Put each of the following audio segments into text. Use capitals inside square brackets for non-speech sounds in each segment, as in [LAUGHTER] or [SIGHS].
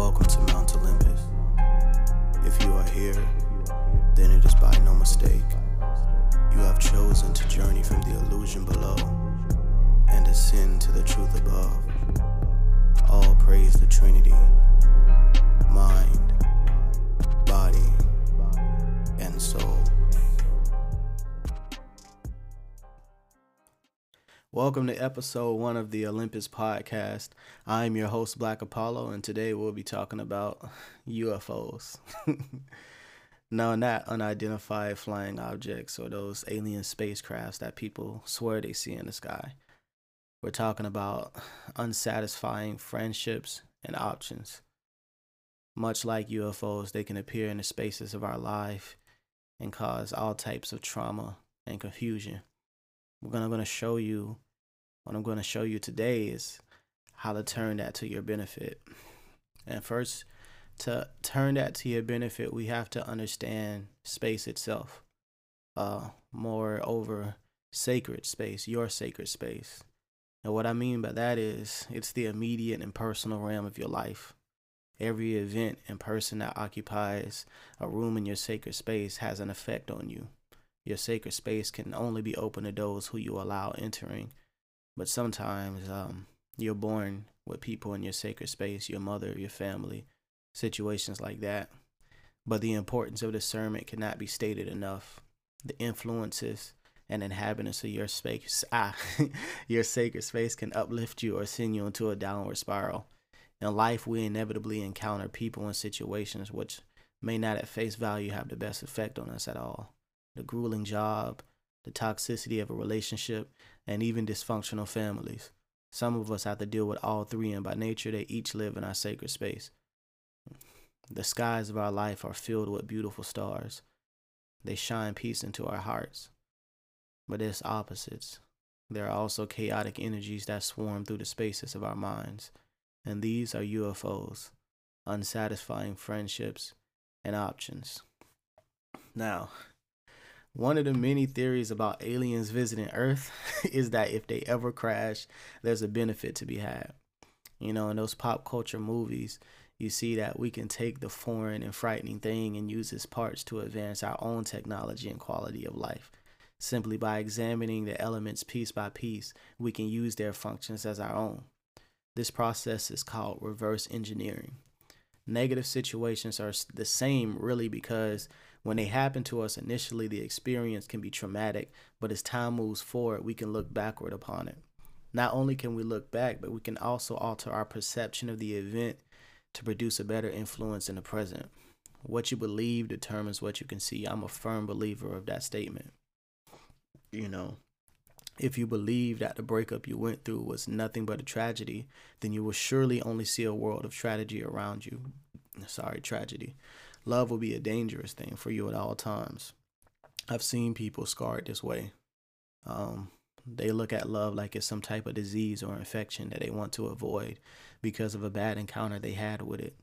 Welcome to Mount Olympus. If you are here, then it is by no mistake. You have chosen to journey from the illusion below and ascend to the truth above. All praise the Trinity mind, body, and soul. Welcome to episode one of the Olympus podcast. I'm your host, Black Apollo, and today we'll be talking about [LAUGHS] UFOs. [LAUGHS] no, not unidentified flying objects or those alien spacecrafts that people swear they see in the sky. We're talking about unsatisfying friendships and options. Much like UFOs, they can appear in the spaces of our life and cause all types of trauma and confusion. We're gonna, gonna show you what I'm gonna show you today is how to turn that to your benefit. And first, to turn that to your benefit, we have to understand space itself. Uh, more over sacred space, your sacred space. And what I mean by that is it's the immediate and personal realm of your life. Every event and person that occupies a room in your sacred space has an effect on you. Your sacred space can only be open to those who you allow entering. But sometimes um, you're born with people in your sacred space, your mother, your family, situations like that. But the importance of discernment cannot be stated enough. The influences and inhabitants of your space, [LAUGHS] ah, your sacred space can uplift you or send you into a downward spiral. In life, we inevitably encounter people and situations which may not at face value have the best effect on us at all. The grueling job, the toxicity of a relationship, and even dysfunctional families. Some of us have to deal with all three, and by nature, they each live in our sacred space. The skies of our life are filled with beautiful stars. They shine peace into our hearts. But there's opposites. There are also chaotic energies that swarm through the spaces of our minds, and these are UFOs, unsatisfying friendships, and options. Now, one of the many theories about aliens visiting Earth [LAUGHS] is that if they ever crash, there's a benefit to be had. You know, in those pop culture movies, you see that we can take the foreign and frightening thing and use its parts to advance our own technology and quality of life. Simply by examining the elements piece by piece, we can use their functions as our own. This process is called reverse engineering. Negative situations are the same, really, because when they happen to us initially, the experience can be traumatic, but as time moves forward, we can look backward upon it. Not only can we look back, but we can also alter our perception of the event to produce a better influence in the present. What you believe determines what you can see. I'm a firm believer of that statement. You know, if you believe that the breakup you went through was nothing but a tragedy, then you will surely only see a world of tragedy around you. Sorry, tragedy love will be a dangerous thing for you at all times. I've seen people scarred this way. Um, they look at love like it's some type of disease or infection that they want to avoid because of a bad encounter they had with it.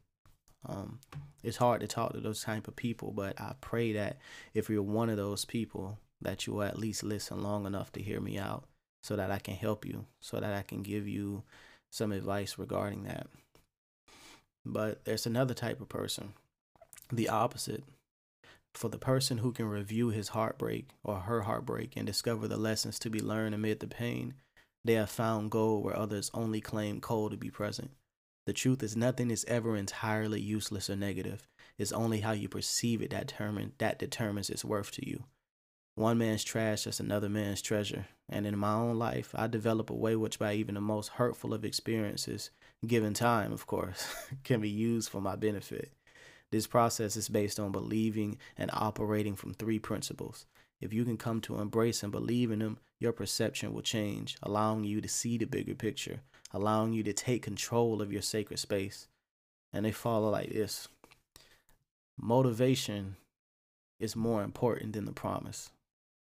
Um, it's hard to talk to those type of people, but I pray that if you're one of those people, that you will at least listen long enough to hear me out so that I can help you, so that I can give you some advice regarding that. But there's another type of person the opposite. For the person who can review his heartbreak or her heartbreak and discover the lessons to be learned amid the pain, they have found gold where others only claim coal to be present. The truth is, nothing is ever entirely useless or negative. It's only how you perceive it that, determine, that determines its worth to you. One man's trash is another man's treasure. And in my own life, I develop a way which, by even the most hurtful of experiences, given time, of course, [LAUGHS] can be used for my benefit. This process is based on believing and operating from three principles. If you can come to embrace and believe in them, your perception will change, allowing you to see the bigger picture, allowing you to take control of your sacred space. And they follow like this Motivation is more important than the promise.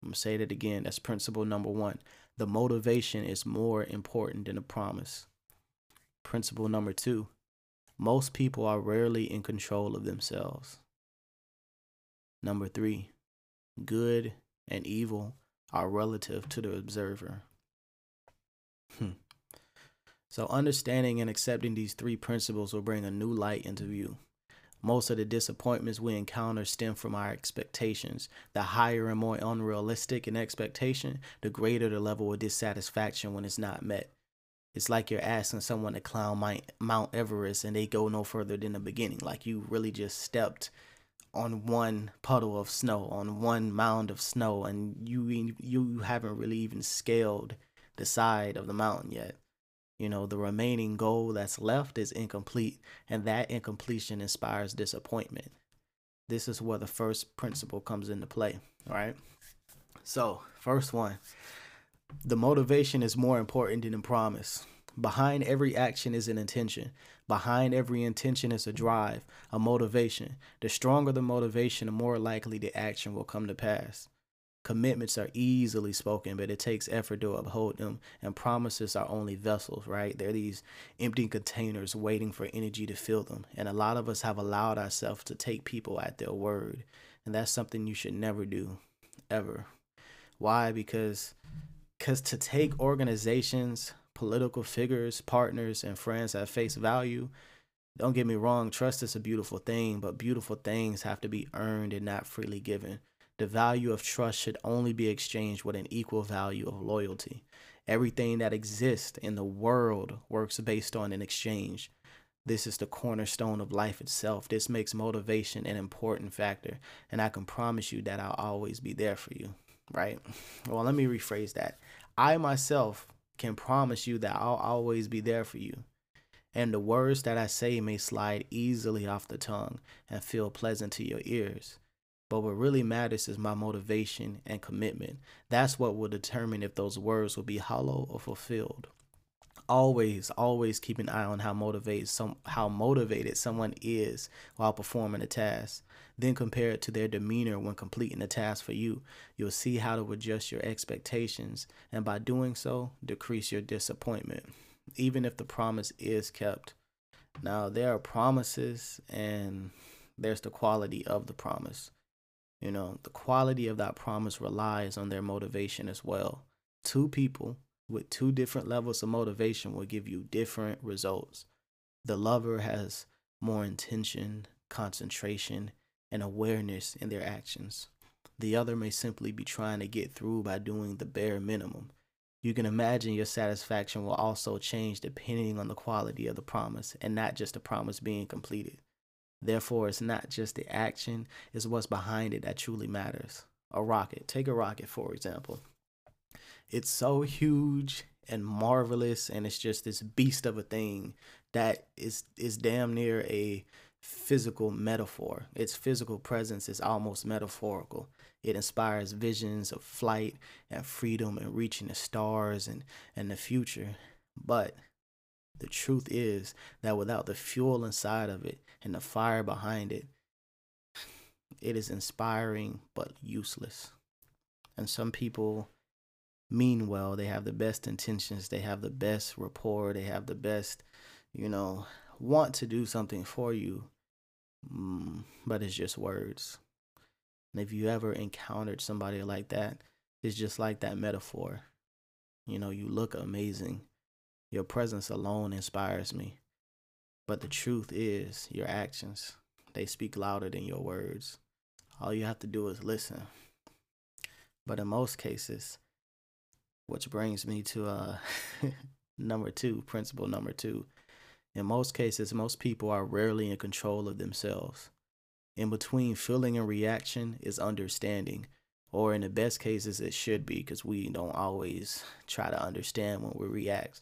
I'm going to say that again. That's principle number one. The motivation is more important than the promise. Principle number two most people are rarely in control of themselves. Number three, good and evil are relative to the observer. Hmm. So, understanding and accepting these three principles will bring a new light into view. Most of the disappointments we encounter stem from our expectations. The higher and more unrealistic an expectation, the greater the level of dissatisfaction when it's not met. It's like you're asking someone to climb Mount Everest and they go no further than the beginning. Like you really just stepped on one puddle of snow, on one mound of snow, and you you haven't really even scaled the side of the mountain yet. You know, the remaining goal that's left is incomplete, and that incompletion inspires disappointment. This is where the first principle comes into play, right? So, first one the motivation is more important than the promise. Behind every action is an intention. Behind every intention is a drive, a motivation. The stronger the motivation, the more likely the action will come to pass. Commitments are easily spoken, but it takes effort to uphold them. And promises are only vessels, right? They're these empty containers waiting for energy to fill them. And a lot of us have allowed ourselves to take people at their word. And that's something you should never do, ever. Why? Because because to take organizations, political figures, partners, and friends at face value, don't get me wrong, trust is a beautiful thing, but beautiful things have to be earned and not freely given. The value of trust should only be exchanged with an equal value of loyalty. Everything that exists in the world works based on an exchange. This is the cornerstone of life itself. This makes motivation an important factor, and I can promise you that I'll always be there for you, right? Well, let me rephrase that. I myself can promise you that I'll always be there for you. And the words that I say may slide easily off the tongue and feel pleasant to your ears. But what really matters is my motivation and commitment. That's what will determine if those words will be hollow or fulfilled. Always, always keep an eye on how motivated some how motivated someone is while performing a task. Then compare it to their demeanor when completing a task for you. You'll see how to adjust your expectations, and by doing so, decrease your disappointment, even if the promise is kept. Now, there are promises and there's the quality of the promise. You know, the quality of that promise relies on their motivation as well. Two people with two different levels of motivation will give you different results. The lover has more intention, concentration, and awareness in their actions. The other may simply be trying to get through by doing the bare minimum. You can imagine your satisfaction will also change depending on the quality of the promise and not just the promise being completed. Therefore, it's not just the action, it's what's behind it that truly matters. A rocket, take a rocket for example. It's so huge and marvelous, and it's just this beast of a thing that is is damn near a physical metaphor. Its physical presence is almost metaphorical. It inspires visions of flight and freedom and reaching the stars and, and the future. But the truth is that without the fuel inside of it and the fire behind it, [SIGHS] it is inspiring but useless. And some people mean well, they have the best intentions, they have the best rapport, they have the best, you know, want to do something for you, mm, but it's just words. And if you ever encountered somebody like that, it's just like that metaphor. You know, you look amazing, your presence alone inspires me. But the truth is, your actions, they speak louder than your words. All you have to do is listen. But in most cases, which brings me to uh, [LAUGHS] number two, principle number two. In most cases, most people are rarely in control of themselves. In between feeling and reaction is understanding, or in the best cases, it should be because we don't always try to understand when we react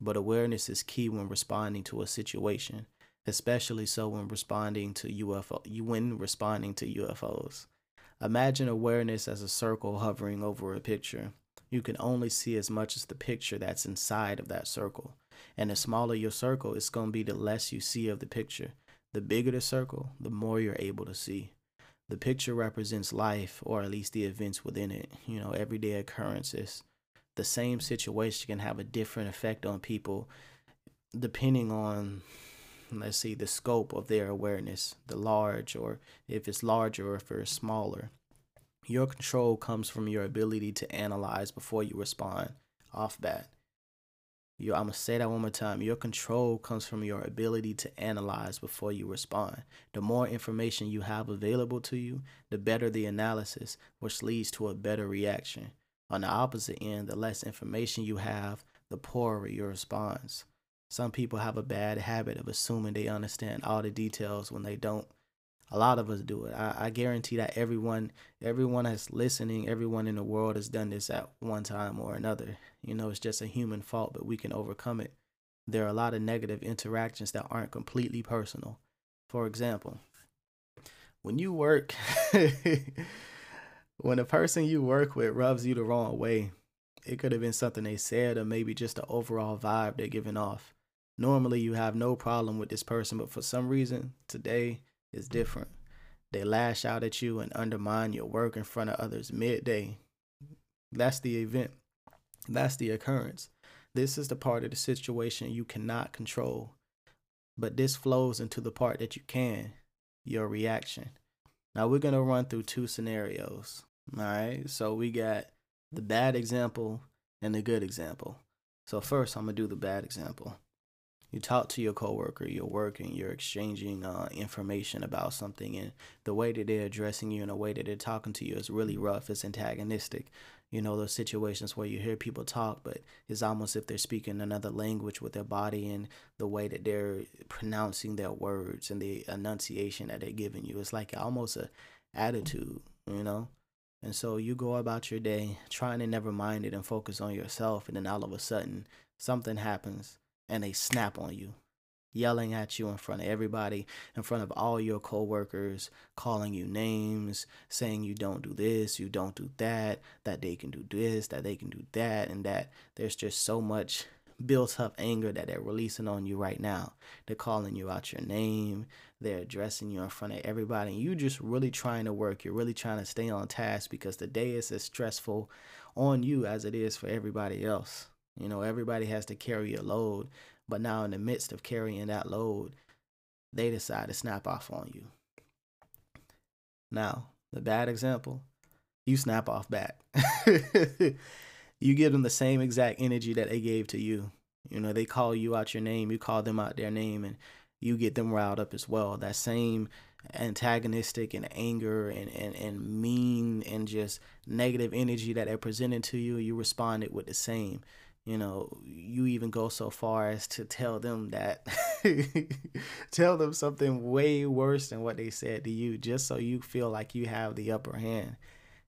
but awareness is key when responding to a situation, especially so when responding to UFO when responding to UFOs. Imagine awareness as a circle hovering over a picture. You can only see as much as the picture that's inside of that circle. And the smaller your circle, it's going to be the less you see of the picture. The bigger the circle, the more you're able to see. The picture represents life, or at least the events within it, you know, everyday occurrences the same situation can have a different effect on people depending on let's see the scope of their awareness the large or if it's larger or if it's smaller your control comes from your ability to analyze before you respond off bat Your, I'm gonna say that one more time. Your control comes from your ability to analyze before you respond. The more information you have available to you, the better the analysis, which leads to a better reaction. On the opposite end, the less information you have, the poorer your response. Some people have a bad habit of assuming they understand all the details when they don't. A lot of us do it. I, I guarantee that everyone, everyone that's listening, everyone in the world has done this at one time or another. You know, it's just a human fault, but we can overcome it. There are a lot of negative interactions that aren't completely personal. For example, when you work, [LAUGHS] when a person you work with rubs you the wrong way, it could have been something they said or maybe just the overall vibe they're giving off. Normally, you have no problem with this person, but for some reason, today, is different. They lash out at you and undermine your work in front of others midday. That's the event. That's the occurrence. This is the part of the situation you cannot control. But this flows into the part that you can, your reaction. Now we're going to run through two scenarios. All right. So we got the bad example and the good example. So first, I'm going to do the bad example you talk to your coworker, you're working, you're exchanging uh, information about something, and the way that they're addressing you and the way that they're talking to you is really rough. It's antagonistic. You know those situations where you hear people talk, but it's almost if they're speaking another language with their body and the way that they're pronouncing their words and the enunciation that they're giving you. It's like almost a attitude, you know. And so you go about your day trying to never mind it and focus on yourself, and then all of a sudden something happens and they snap on you, yelling at you in front of everybody, in front of all your coworkers, calling you names, saying you don't do this, you don't do that, that they can do this, that they can do that, and that there's just so much built up anger that they're releasing on you right now. They're calling you out your name, they're addressing you in front of everybody, and you just really trying to work. You're really trying to stay on task because the day is as stressful on you as it is for everybody else. You know, everybody has to carry a load, but now in the midst of carrying that load, they decide to snap off on you. Now, the bad example, you snap off back. [LAUGHS] you give them the same exact energy that they gave to you. You know, they call you out your name, you call them out their name, and you get them riled up as well. That same antagonistic and anger and, and, and mean and just negative energy that they're presenting to you, you responded with the same you know you even go so far as to tell them that [LAUGHS] tell them something way worse than what they said to you just so you feel like you have the upper hand.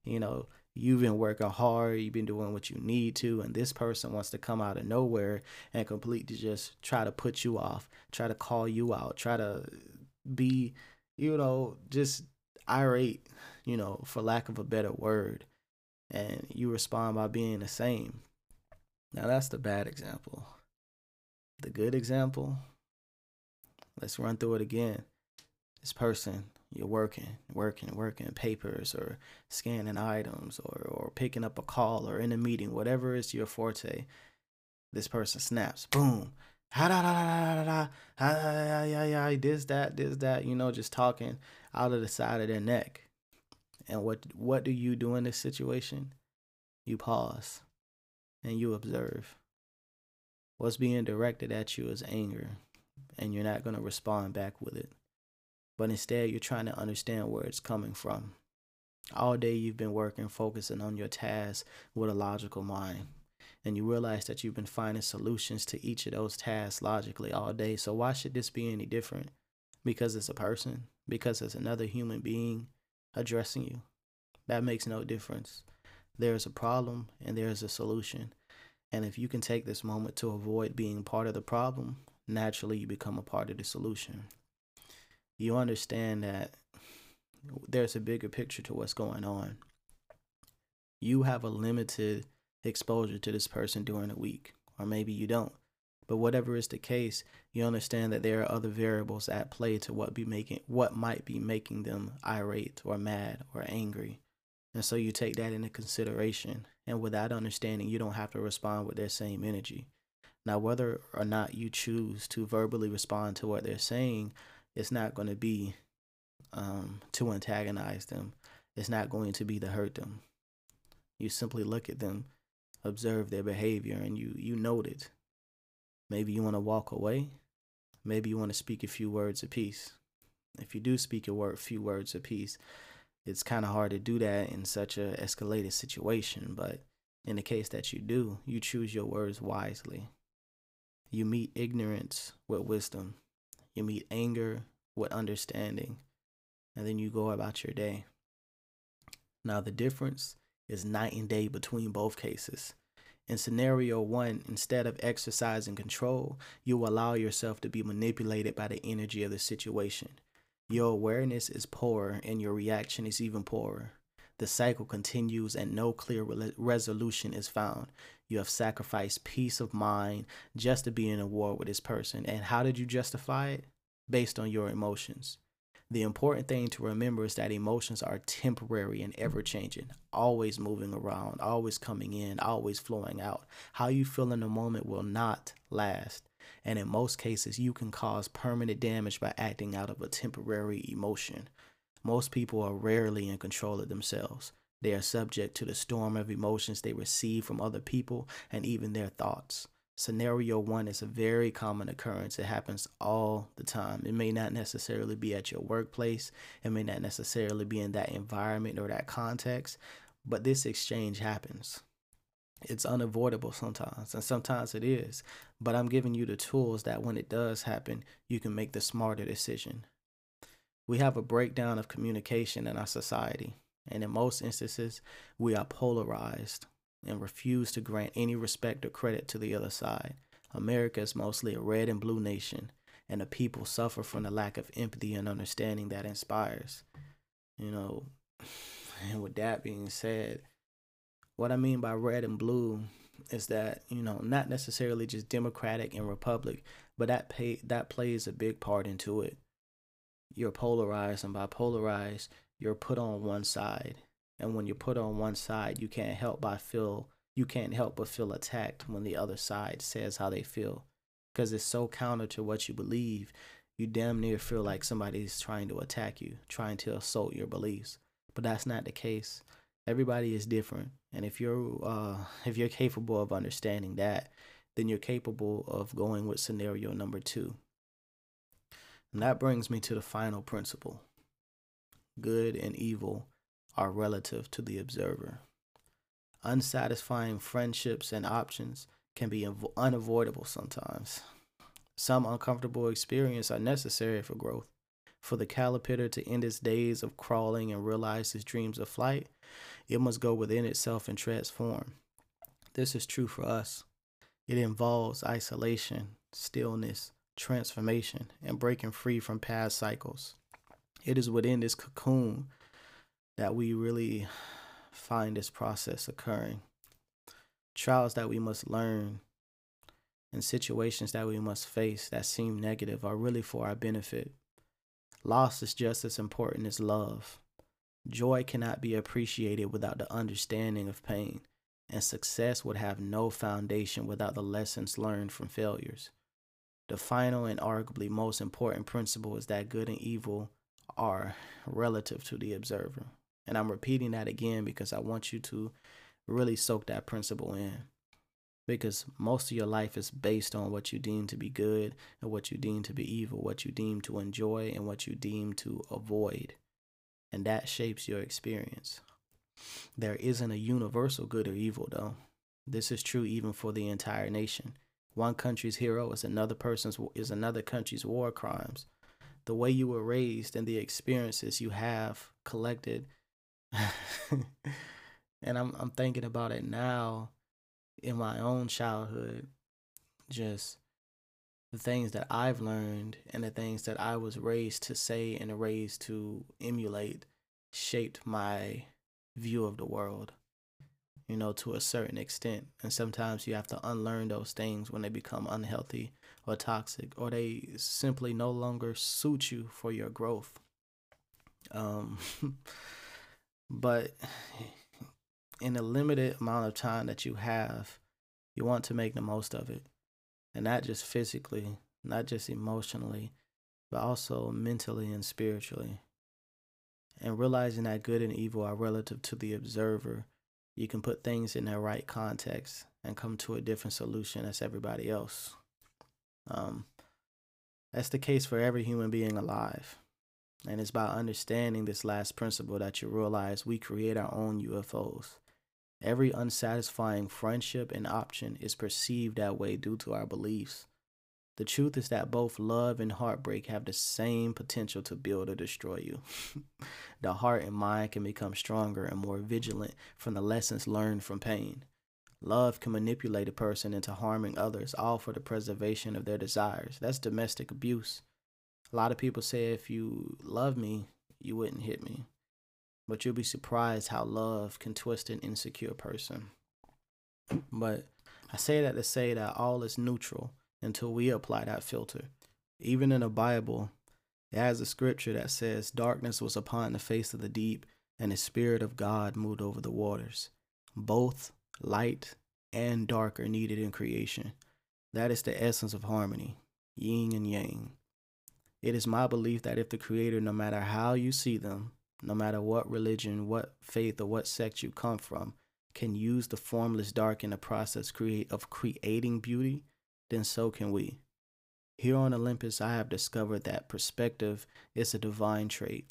You know you've been working hard you've been doing what you need to and this person wants to come out of nowhere and completely just try to put you off try to call you out try to be you know just irate you know for lack of a better word. And you respond by being the same now that's the bad example. The good example, let's run through it again. This person, you're working, working, working papers or scanning items or, or picking up a call or in a meeting, whatever is your forte. This person snaps, boom, ha da da da da da da, yeah yeah, this that this that, you know, just talking out of the side of their neck. And what what do you do in this situation? You pause and you observe. What's being directed at you is anger, and you're not going to respond back with it. But instead, you're trying to understand where it's coming from. All day, you've been working, focusing on your task with a logical mind. And you realize that you've been finding solutions to each of those tasks logically all day. So, why should this be any different? Because it's a person, because it's another human being addressing you. That makes no difference. There is a problem and there is a solution. And if you can take this moment to avoid being part of the problem, naturally you become a part of the solution. You understand that there's a bigger picture to what's going on. You have a limited exposure to this person during a week, or maybe you don't. But whatever is the case, you understand that there are other variables at play to what be making what might be making them irate or mad or angry. And so you take that into consideration. And with that understanding, you don't have to respond with their same energy. Now, whether or not you choose to verbally respond to what they're saying, it's not going to be um, to antagonize them. It's not going to be to hurt them. You simply look at them, observe their behavior, and you you note it. Maybe you want to walk away. Maybe you want to speak a few words peace. If you do speak a word, few words peace, it's kind of hard to do that in such a escalated situation. But in the case that you do, you choose your words wisely. You meet ignorance with wisdom. You meet anger with understanding. And then you go about your day. Now, the difference is night and day between both cases. In scenario one, instead of exercising control, you allow yourself to be manipulated by the energy of the situation. Your awareness is poor and your reaction is even poorer. The cycle continues and no clear re- resolution is found. You have sacrificed peace of mind just to be in a war with this person. And how did you justify it? Based on your emotions. The important thing to remember is that emotions are temporary and ever changing, always moving around, always coming in, always flowing out. How you feel in the moment will not last. And in most cases, you can cause permanent damage by acting out of a temporary emotion. Most people are rarely in control of themselves. They are subject to the storm of emotions they receive from other people and even their thoughts. Scenario one is a very common occurrence. It happens all the time. It may not necessarily be at your workplace, it may not necessarily be in that environment or that context, but this exchange happens. It's unavoidable sometimes, and sometimes it is. But I'm giving you the tools that when it does happen, you can make the smarter decision. We have a breakdown of communication in our society, and in most instances, we are polarized and refuse to grant any respect or credit to the other side. America is mostly a red and blue nation, and the people suffer from the lack of empathy and understanding that inspires. You know, [LAUGHS] and with that being said, what I mean by red and blue is that, you know, not necessarily just Democratic and Republic, but that pay that plays a big part into it. You're polarized, and by polarized, you're put on one side. And when you're put on one side you can't help but feel you can't help but feel attacked when the other side says how they feel. Because it's so counter to what you believe. You damn near feel like somebody's trying to attack you trying to assault your beliefs. But that's not the case everybody is different and if you're uh [LAUGHS] if you're capable of understanding that then you're capable of going with scenario number two and that brings me to the final principle good and evil are relative to the observer. Unsatisfying friendships and options can be unavoidable sometimes. Some uncomfortable experiences are necessary for growth. For the caterpillar to end its days of crawling and realize its dreams of flight, it must go within itself and transform. This is true for us. It involves isolation, stillness, transformation, and breaking free from past cycles. It is within this cocoon that we really find this process occurring. Trials that we must learn and situations that we must face that seem negative are really for our benefit. Loss is just as important as love. Joy cannot be appreciated without the understanding of pain, and success would have no foundation without the lessons learned from failures. The final and arguably most important principle is that good and evil are relative to the observer. And I'm repeating that again because I want you to really soak that principle in. Because most of your life is based on what you deem to be good and what you deem to be evil, what you deem to enjoy and what you deem to avoid. And that shapes your experience. There isn't a universal good or evil, though. This is true even for the entire nation. One country's hero is another person's is another country's war crimes. The way you were raised and the experiences you have collected [LAUGHS] and I'm I'm thinking about it now in my own childhood, just the things that I've learned and the things that I was raised to say and raised to emulate shaped my view of the world, you know, to a certain extent. And sometimes you have to unlearn those things when they become unhealthy or toxic or they simply no longer suit you for your growth. Um [LAUGHS] But in a limited amount of time that you have, you want to make the most of it. And not just physically, not just emotionally, but also mentally and spiritually. And realizing that good and evil are relative to the observer, you can put things in their right context and come to a different solution as everybody else. Um, that's the case for every human being alive. And it's by understanding this last principle that you realize we create our own UFOs. Every unsatisfying friendship and option is perceived that way due to our beliefs. The truth is that both love and heartbreak have the same potential to build or destroy you. [LAUGHS] the heart and mind can become stronger and more vigilant from the lessons learned from pain. Love can manipulate a person into harming others, all for the preservation of their desires. That's domestic abuse. A lot of people say if you love me, you wouldn't hit me. But you'll be surprised how love can twist an insecure person. But I say that to say that all is neutral until we apply that filter. Even in the Bible, it has a scripture that says, Darkness was upon the face of the deep, and the Spirit of God moved over the waters. Both light and dark are needed in creation. That is the essence of harmony, yin and yang. It is my belief that if the Creator, no matter how you see them, no matter what religion, what faith, or what sect you come from, can use the formless dark in the process create of creating beauty, then so can we. Here on Olympus, I have discovered that perspective is a divine trait.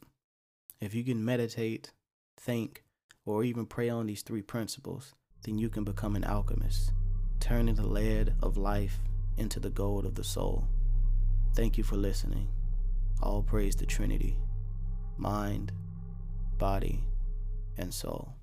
If you can meditate, think, or even pray on these three principles, then you can become an alchemist, turning the lead of life into the gold of the soul. Thank you for listening. All praise the Trinity mind, body, and soul.